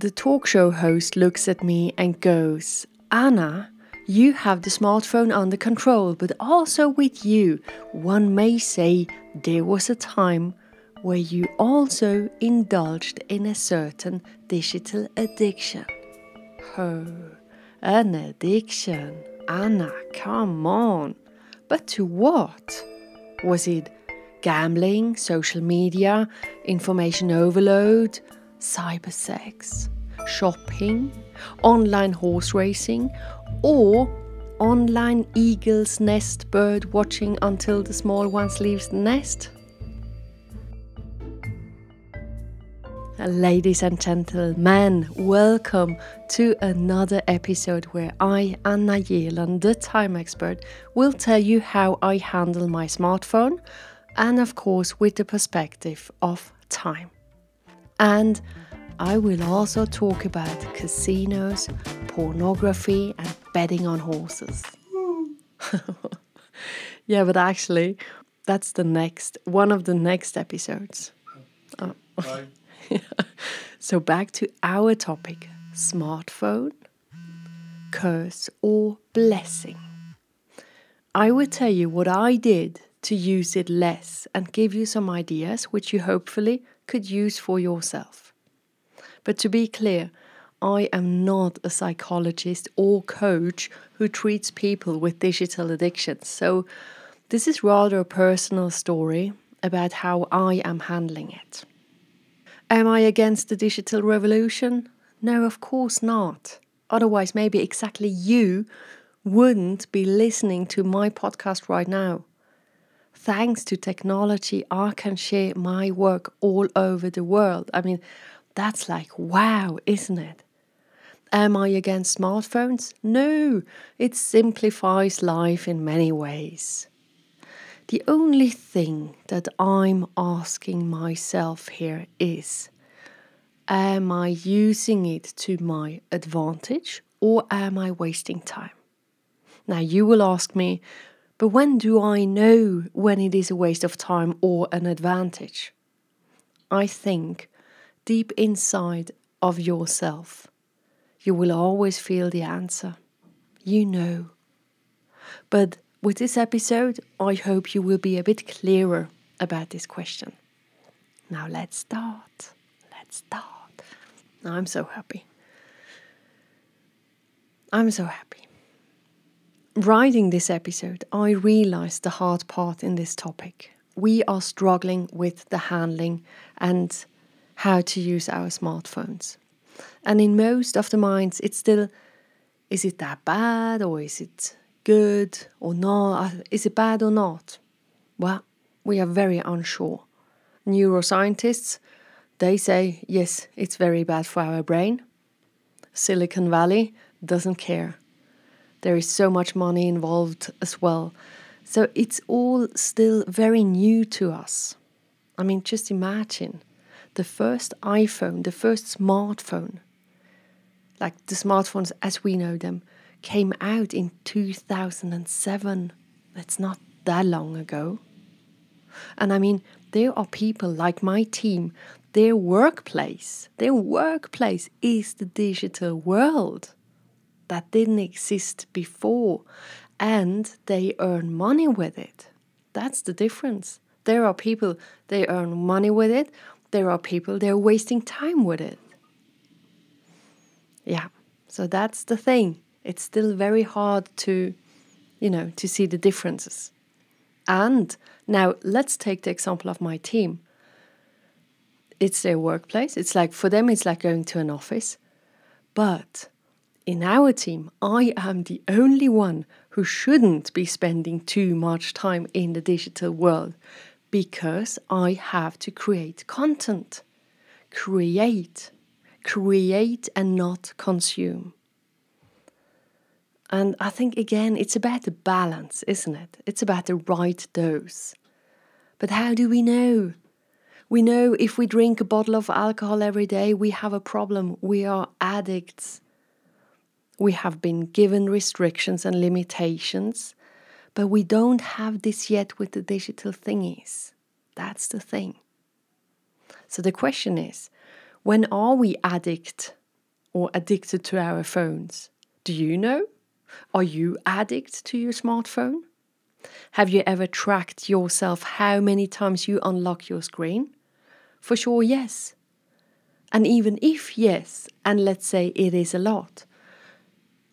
the talk show host looks at me and goes, Anna, you have the smartphone under control, but also with you, one may say there was a time where you also indulged in a certain digital addiction. Oh, an addiction. Anna, come on. But to what? Was it gambling, social media, information overload, cybersex, shopping, online horse racing, or online eagle's nest bird watching until the small ones leaves the nest? Ladies and gentlemen, welcome to another episode where I, Anna Jelen, the time expert, will tell you how I handle my smartphone and, of course, with the perspective of time. And I will also talk about casinos, pornography, and betting on horses. yeah, but actually, that's the next one of the next episodes. Oh. oh. so back to our topic smartphone, curse or blessing. I will tell you what I did to use it less and give you some ideas which you hopefully could use for yourself. But to be clear, I am not a psychologist or coach who treats people with digital addictions. So, this is rather a personal story about how I am handling it. Am I against the digital revolution? No, of course not. Otherwise, maybe exactly you wouldn't be listening to my podcast right now. Thanks to technology, I can share my work all over the world. I mean, that's like wow, isn't it? Am I against smartphones? No, it simplifies life in many ways. The only thing that I'm asking myself here is Am I using it to my advantage or am I wasting time? Now, you will ask me, but when do I know when it is a waste of time or an advantage? I think deep inside of yourself, you will always feel the answer. You know. But with this episode, I hope you will be a bit clearer about this question. Now let's start. Let's start. I'm so happy. I'm so happy. Writing this episode, I realized the hard part in this topic. We are struggling with the handling and how to use our smartphones. And in most of the minds, it's still is it that bad or is it good or not? Uh, is it bad or not? Well, we are very unsure. Neuroscientists, they say, yes, it's very bad for our brain. Silicon Valley doesn't care. There is so much money involved as well. So it's all still very new to us. I mean, just imagine the first iPhone, the first smartphone, like the smartphones as we know them, came out in 2007. That's not that long ago. And I mean, there are people like my team, their workplace, their workplace is the digital world that didn't exist before, and they earn money with it. That's the difference. There are people, they earn money with it, there are people, they're wasting time with it. Yeah, so that's the thing. It's still very hard to, you know, to see the differences. And now let's take the example of my team. It's their workplace. It's like, for them, it's like going to an office. But in our team, I am the only one who shouldn't be spending too much time in the digital world because I have to create content. Create. Create and not consume. And I think, again, it's about the balance, isn't it? It's about the right dose. But how do we know? We know if we drink a bottle of alcohol every day, we have a problem. We are addicts. We have been given restrictions and limitations, but we don't have this yet with the digital thingies. That's the thing. So the question is when are we addict or addicted to our phones? Do you know? Are you addict to your smartphone? Have you ever tracked yourself how many times you unlock your screen? For sure, yes. And even if yes, and let's say it is a lot,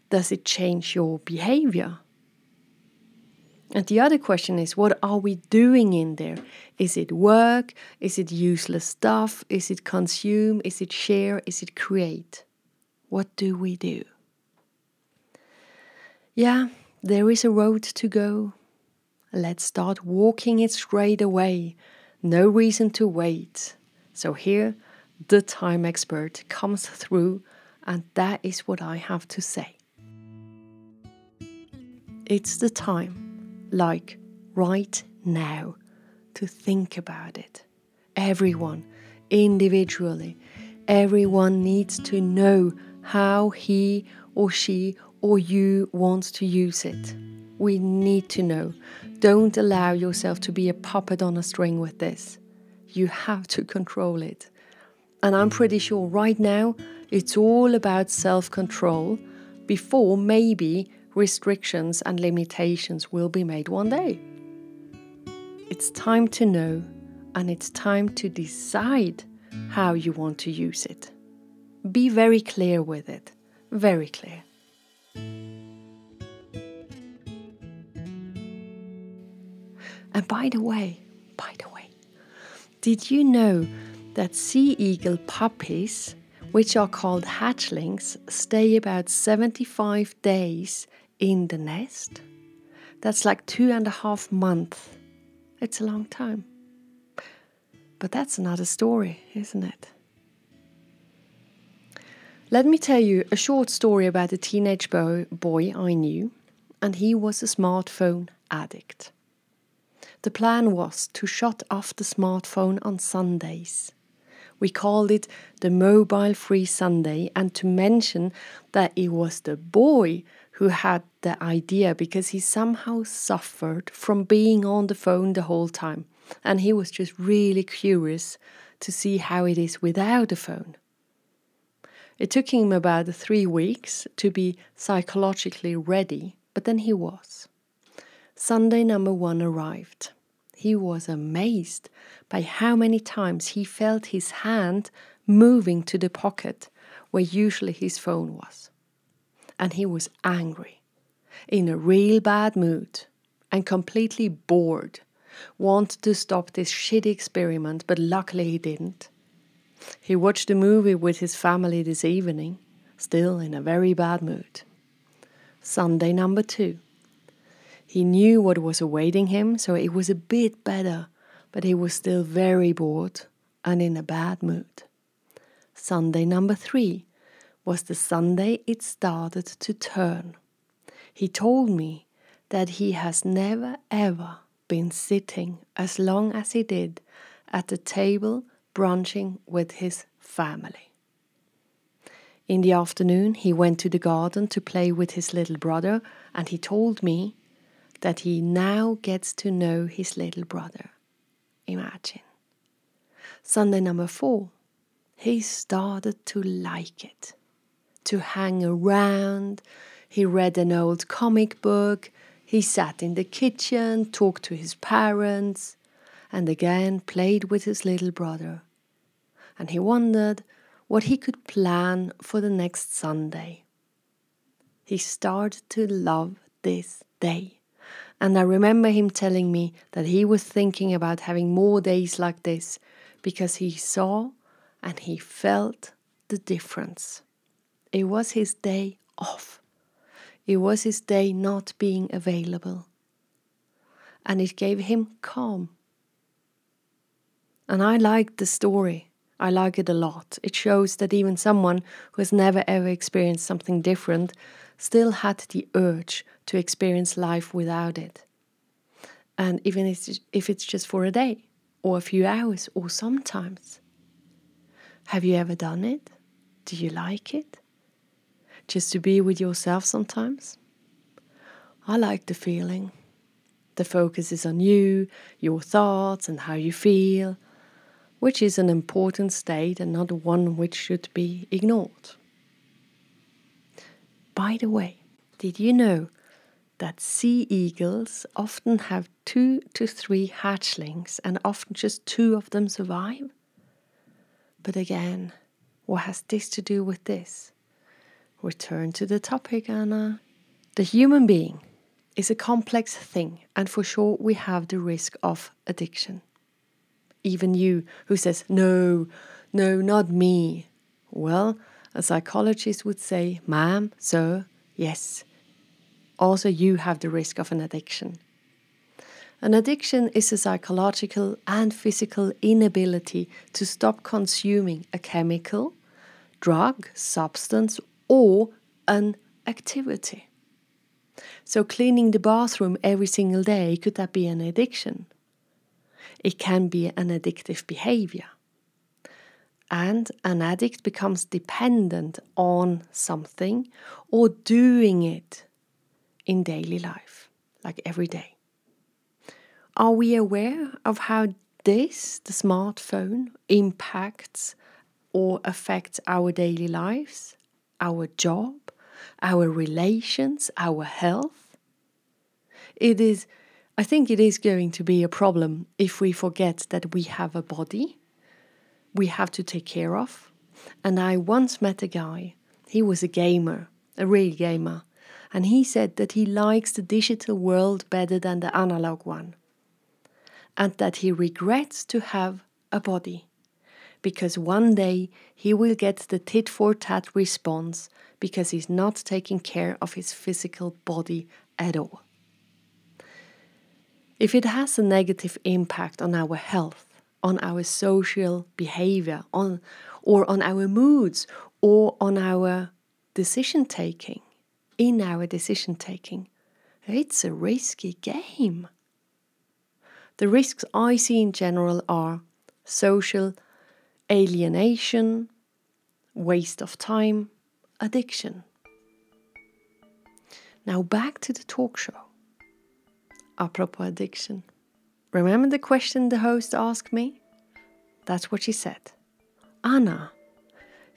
does it change your behavior? And the other question is what are we doing in there? Is it work? Is it useless stuff? Is it consume? Is it share? Is it create? What do we do? Yeah, there is a road to go. Let's start walking it straight away. No reason to wait. So here, the time expert comes through, and that is what I have to say. It's the time, like right now, to think about it. Everyone, individually, everyone needs to know how he or she or you wants to use it. We need to know. Don't allow yourself to be a puppet on a string with this. You have to control it. And I'm pretty sure right now it's all about self control before maybe restrictions and limitations will be made one day. It's time to know and it's time to decide how you want to use it. Be very clear with it, very clear. And by the way, by the way, did you know that sea eagle puppies, which are called hatchlings, stay about 75 days in the nest? That's like two and a half months. It's a long time. But that's another story, isn't it? Let me tell you a short story about a teenage boy, boy I knew, and he was a smartphone addict. The plan was to shut off the smartphone on Sundays. We called it the Mobile Free Sunday, and to mention that it was the boy who had the idea because he somehow suffered from being on the phone the whole time, and he was just really curious to see how it is without a phone. It took him about three weeks to be psychologically ready, but then he was. Sunday number one arrived. He was amazed by how many times he felt his hand moving to the pocket where usually his phone was. And he was angry, in a real bad mood, and completely bored. Wanted to stop this shitty experiment, but luckily he didn't. He watched a movie with his family this evening, still in a very bad mood. Sunday number two. He knew what was awaiting him, so it was a bit better, but he was still very bored and in a bad mood. Sunday number three was the Sunday it started to turn. He told me that he has never ever been sitting as long as he did at the table brunching with his family. In the afternoon, he went to the garden to play with his little brother, and he told me that he now gets to know his little brother. Imagine. Sunday number four, he started to like it, to hang around. He read an old comic book. He sat in the kitchen, talked to his parents, and again played with his little brother and he wondered what he could plan for the next Sunday. He started to love this day. And I remember him telling me that he was thinking about having more days like this because he saw and he felt the difference. It was his day off. It was his day not being available. And it gave him calm. And I liked the story I like it a lot. It shows that even someone who has never ever experienced something different still had the urge to experience life without it. And even if it's just for a day or a few hours or sometimes. Have you ever done it? Do you like it? Just to be with yourself sometimes? I like the feeling. The focus is on you, your thoughts, and how you feel which is an important state and not one which should be ignored. By the way, did you know that sea eagles often have two to three hatchlings and often just two of them survive? But again, what has this to do with this? Return to the topic, Anna. The human being is a complex thing, and for sure we have the risk of addiction. Even you who says, no, no, not me. Well, a psychologist would say, ma'am, sir, yes. Also, you have the risk of an addiction. An addiction is a psychological and physical inability to stop consuming a chemical, drug, substance, or an activity. So, cleaning the bathroom every single day, could that be an addiction? It can be an addictive behavior. And an addict becomes dependent on something or doing it in daily life, like every day. Are we aware of how this, the smartphone, impacts or affects our daily lives, our job, our relations, our health? It is, I think it is going to be a problem if we forget that we have a body we have to take care of. And I once met a guy, he was a gamer, a real gamer, and he said that he likes the digital world better than the analog one. And that he regrets to have a body because one day he will get the tit for tat response because he's not taking care of his physical body at all. If it has a negative impact on our health, on our social behavior, on or on our moods, or on our decision taking, in our decision taking, it's a risky game. The risks I see in general are social alienation, waste of time, addiction. Now back to the talk show. Apropos addiction. Remember the question the host asked me? That's what she said. Anna,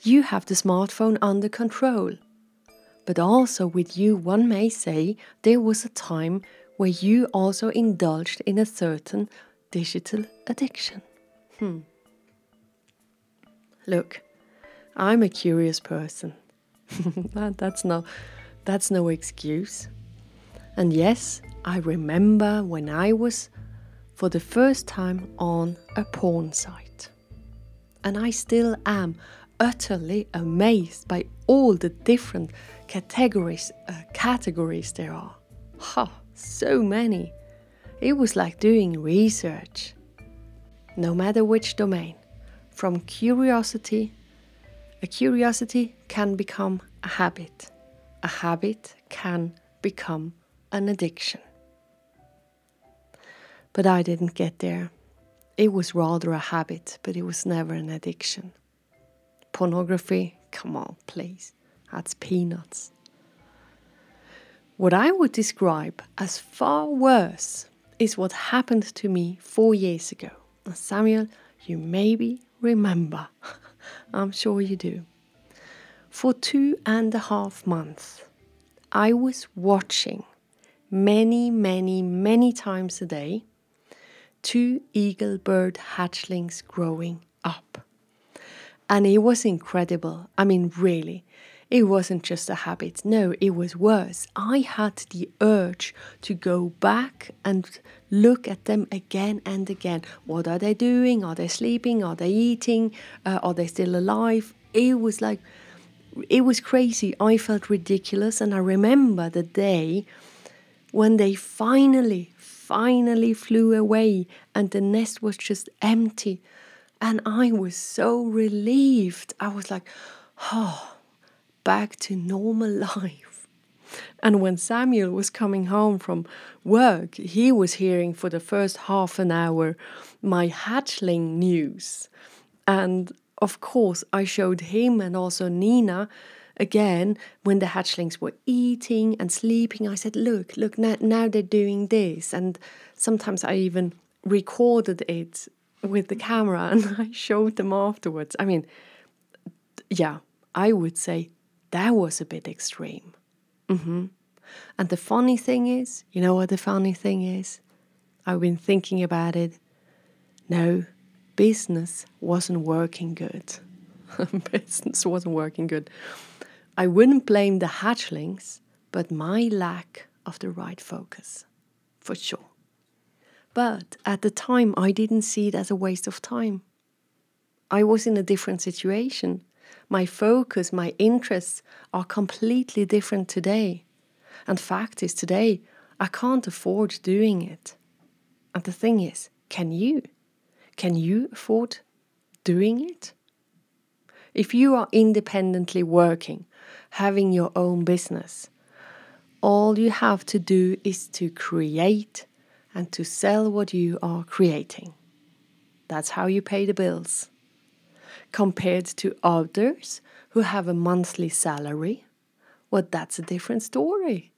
you have the smartphone under control. But also, with you, one may say there was a time where you also indulged in a certain digital addiction. Hmm. Look, I'm a curious person. that, that's no that's no excuse. And yes, I remember when I was for the first time on a porn site. And I still am utterly amazed by all the different categories uh, categories there are. Ha, so many. It was like doing research. No matter which domain, from curiosity, a curiosity can become a habit. A habit can become an addiction. But I didn't get there. It was rather a habit, but it was never an addiction. Pornography, come on, please. That's peanuts. What I would describe as far worse is what happened to me four years ago. Samuel, you maybe remember. I'm sure you do. For two and a half months, I was watching many, many, many times a day two eagle bird hatchlings growing up. And it was incredible. I mean, really, it wasn't just a habit. No, it was worse. I had the urge to go back and look at them again and again. What are they doing? Are they sleeping? Are they eating? Uh, are they still alive? It was like, it was crazy. I felt ridiculous. And I remember the day when they finally, finally flew away and the nest was just empty. And I was so relieved. I was like, oh, back to normal life. And when Samuel was coming home from work, he was hearing for the first half an hour my hatchling news. And of course, I showed him and also Nina again, when the hatchlings were eating and sleeping, I said, Look, look, now, now they're doing this. And sometimes I even recorded it with the camera and I showed them afterwards. I mean, yeah, I would say that was a bit extreme. Mm-hmm. And the funny thing is, you know what the funny thing is? I've been thinking about it. No, business wasn't working good. business wasn't working good. I wouldn't blame the hatchlings, but my lack of the right focus, for sure. But at the time, I didn't see it as a waste of time. I was in a different situation. My focus, my interests are completely different today. And fact is, today, I can't afford doing it. And the thing is, can you? Can you afford doing it? If you are independently working, having your own business, all you have to do is to create and to sell what you are creating. That's how you pay the bills. Compared to others who have a monthly salary, well, that's a different story.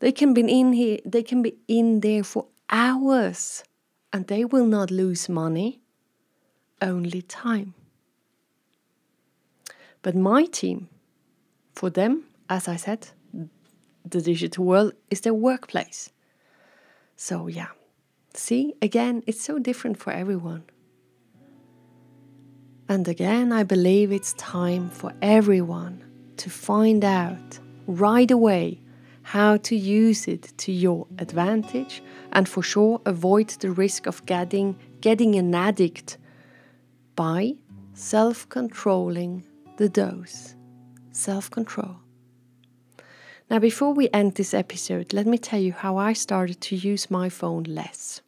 They can be in here, they can be in there for hours and they will not lose money, only time. But my team, for them, as I said, the digital world is their workplace. So, yeah, see, again, it's so different for everyone. And again, I believe it's time for everyone to find out right away how to use it to your advantage and for sure avoid the risk of getting getting an addict by self-controlling the dose. Self-control. Now before we end this episode let me tell you how i started to use my phone less.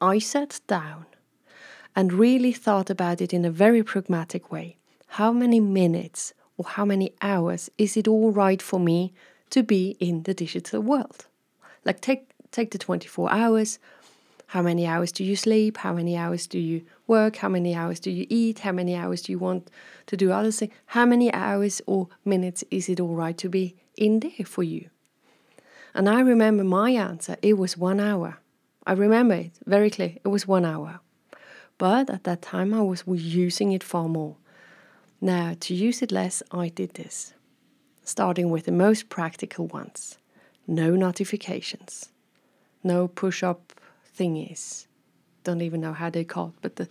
I sat down and really thought about it in a very pragmatic way how many minutes or how many hours is it all right for me to be in the digital world. Like take take the 24 hours. How many hours do you sleep? How many hours do you work? How many hours do you eat? How many hours do you want to do other things? How many hours or minutes is it all right to be in there for you? And I remember my answer, it was one hour. I remember it very clear. It was one hour. But at that time, I was using it far more. Now, to use it less, I did this starting with the most practical ones no notifications, no push up thingies. Don't even know how they call it, but the,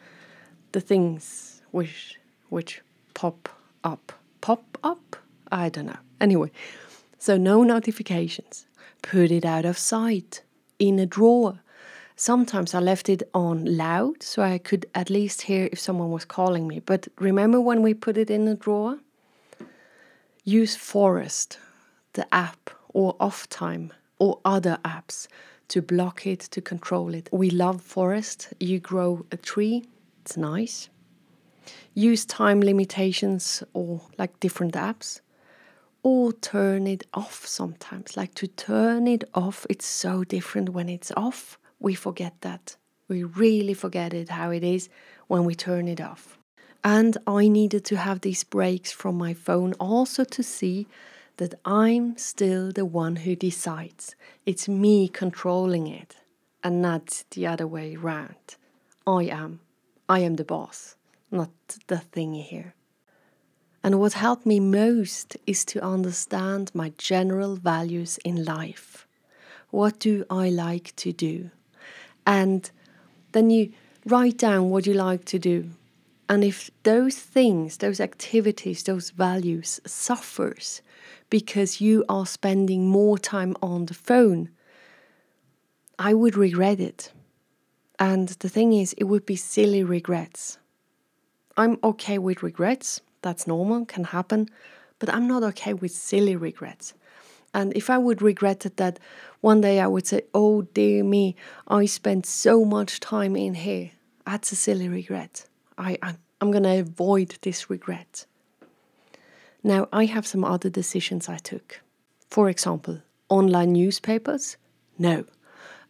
the things which, which pop up. Pop up? I don't know. Anyway, so no notifications. Put it out of sight in a drawer. Sometimes I left it on loud so I could at least hear if someone was calling me. But remember when we put it in a drawer? Use Forest, the app, or Off Time, or other apps to block it, to control it. We love Forest. You grow a tree, it's nice. Use time limitations or like different apps. Or turn it off sometimes. Like to turn it off, it's so different when it's off. We forget that. We really forget it how it is when we turn it off. And I needed to have these breaks from my phone also to see that I'm still the one who decides. It's me controlling it and not the other way around. I am. I am the boss, not the thing here. And what helped me most is to understand my general values in life. What do I like to do? And then you write down what you like to do and if those things, those activities, those values suffers because you are spending more time on the phone, I would regret it. And the thing is, it would be silly regrets. I'm okay with regrets, that's normal, can happen, but I'm not okay with silly regrets. And if I would regret it that one day I would say, oh dear me, I spent so much time in here, that's a silly regret. I, I'm, I'm going to avoid this regret. Now, I have some other decisions I took. For example, online newspapers? No.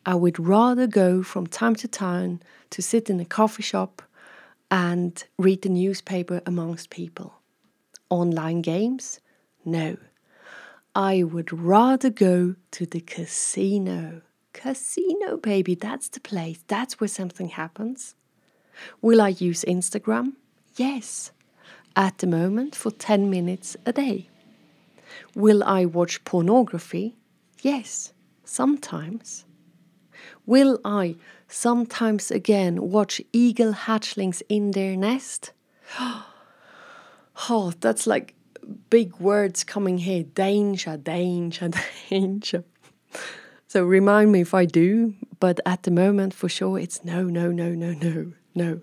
I would rather go from time to time to sit in a coffee shop and read the newspaper amongst people. Online games? No. I would rather go to the casino. Casino, baby, that's the place. That's where something happens. Will I use Instagram? Yes, at the moment for 10 minutes a day. Will I watch pornography? Yes, sometimes. Will I sometimes again watch eagle hatchlings in their nest? Oh, that's like big words coming here danger, danger, danger. So remind me if I do, but at the moment, for sure, it's no, no, no, no, no, no.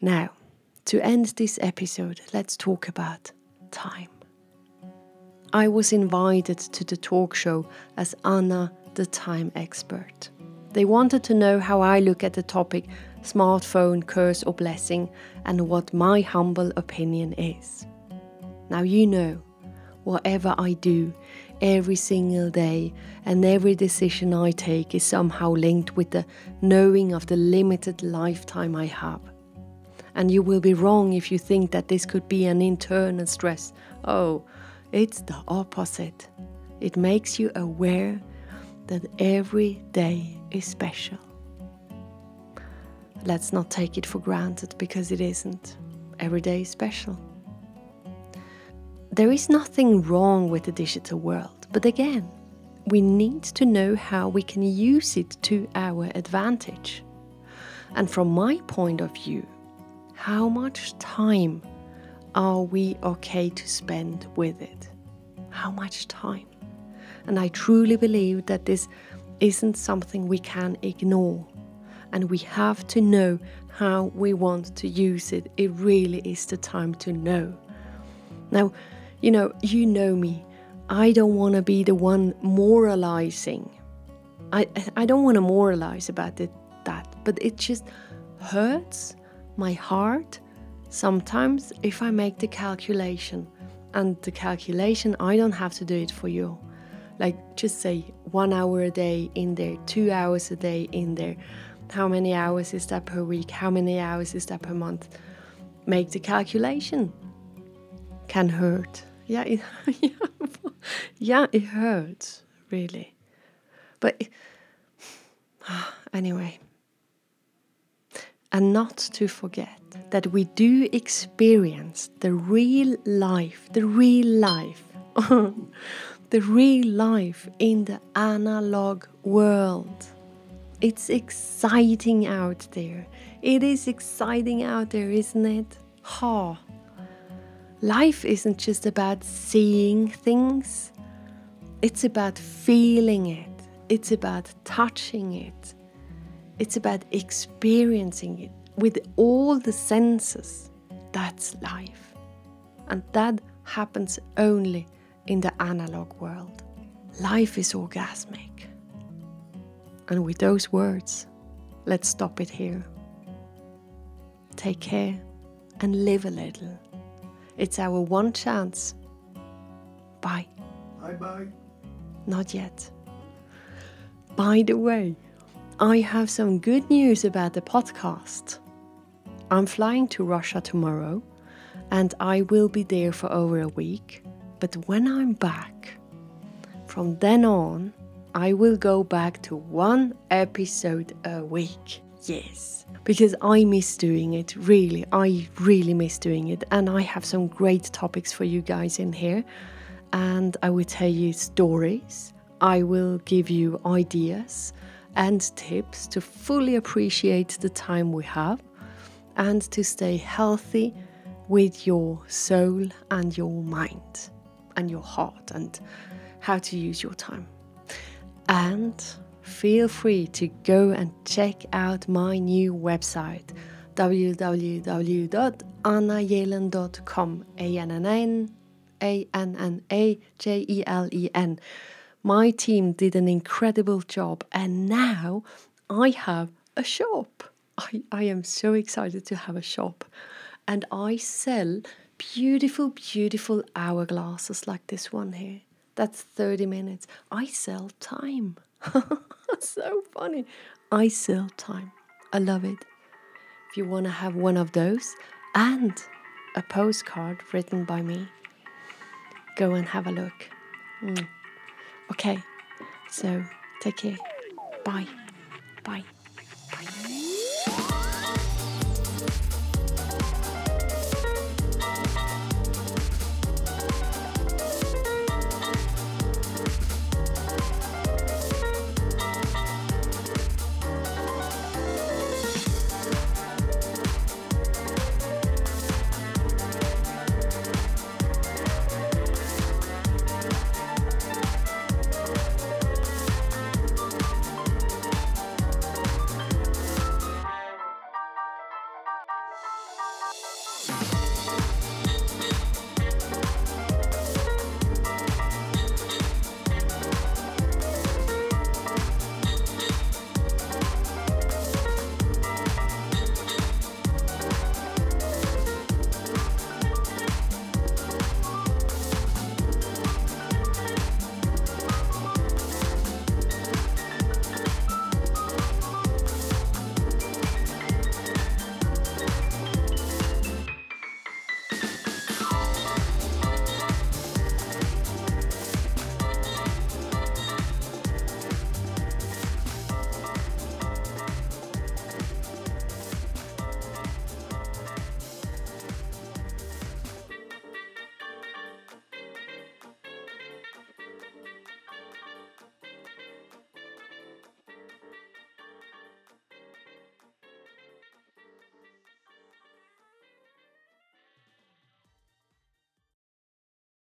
Now, to end this episode, let's talk about time. I was invited to the talk show as Anna, the time expert. They wanted to know how I look at the topic smartphone curse or blessing and what my humble opinion is. Now, you know, whatever I do every single day and every decision I take is somehow linked with the knowing of the limited lifetime I have. And you will be wrong if you think that this could be an internal stress. Oh, it's the opposite. It makes you aware that every day is special. Let's not take it for granted because it isn't. Every day is special. There is nothing wrong with the digital world, but again, we need to know how we can use it to our advantage. And from my point of view, how much time are we okay to spend with it? How much time? And I truly believe that this isn't something we can ignore. And we have to know how we want to use it. It really is the time to know. Now, you know, you know me. I don't want to be the one moralizing. I, I don't want to moralize about it, that, but it just hurts my heart sometimes if I make the calculation. And the calculation, I don't have to do it for you. Like, just say one hour a day in there, two hours a day in there. How many hours is that per week? How many hours is that per month? Make the calculation. Can hurt. Yeah, it, yeah, it hurts, really. But anyway, and not to forget that we do experience the real life, the real life, the real life in the analog world. It's exciting out there. It is exciting out there, isn't it? Ha! Life isn't just about seeing things, it's about feeling it, it's about touching it, it's about experiencing it with all the senses. That's life. And that happens only in the analog world. Life is orgasmic. And with those words, let's stop it here. Take care and live a little. It's our one chance. Bye. Bye bye. Not yet. By the way, I have some good news about the podcast. I'm flying to Russia tomorrow and I will be there for over a week. But when I'm back, from then on, I will go back to one episode a week. Yes, because I miss doing it. Really, I really miss doing it. And I have some great topics for you guys in here. And I will tell you stories, I will give you ideas and tips to fully appreciate the time we have and to stay healthy with your soul and your mind and your heart and how to use your time. And feel free to go and check out my new website www.annajelen.com A N N N A N N A J E L E N. My team did an incredible job, and now I have a shop. I, I am so excited to have a shop, and I sell beautiful, beautiful hourglasses like this one here. That's 30 minutes. I sell time. so funny. I sell time. I love it. If you want to have one of those and a postcard written by me, go and have a look. Mm. Okay, so take care. Bye. Bye.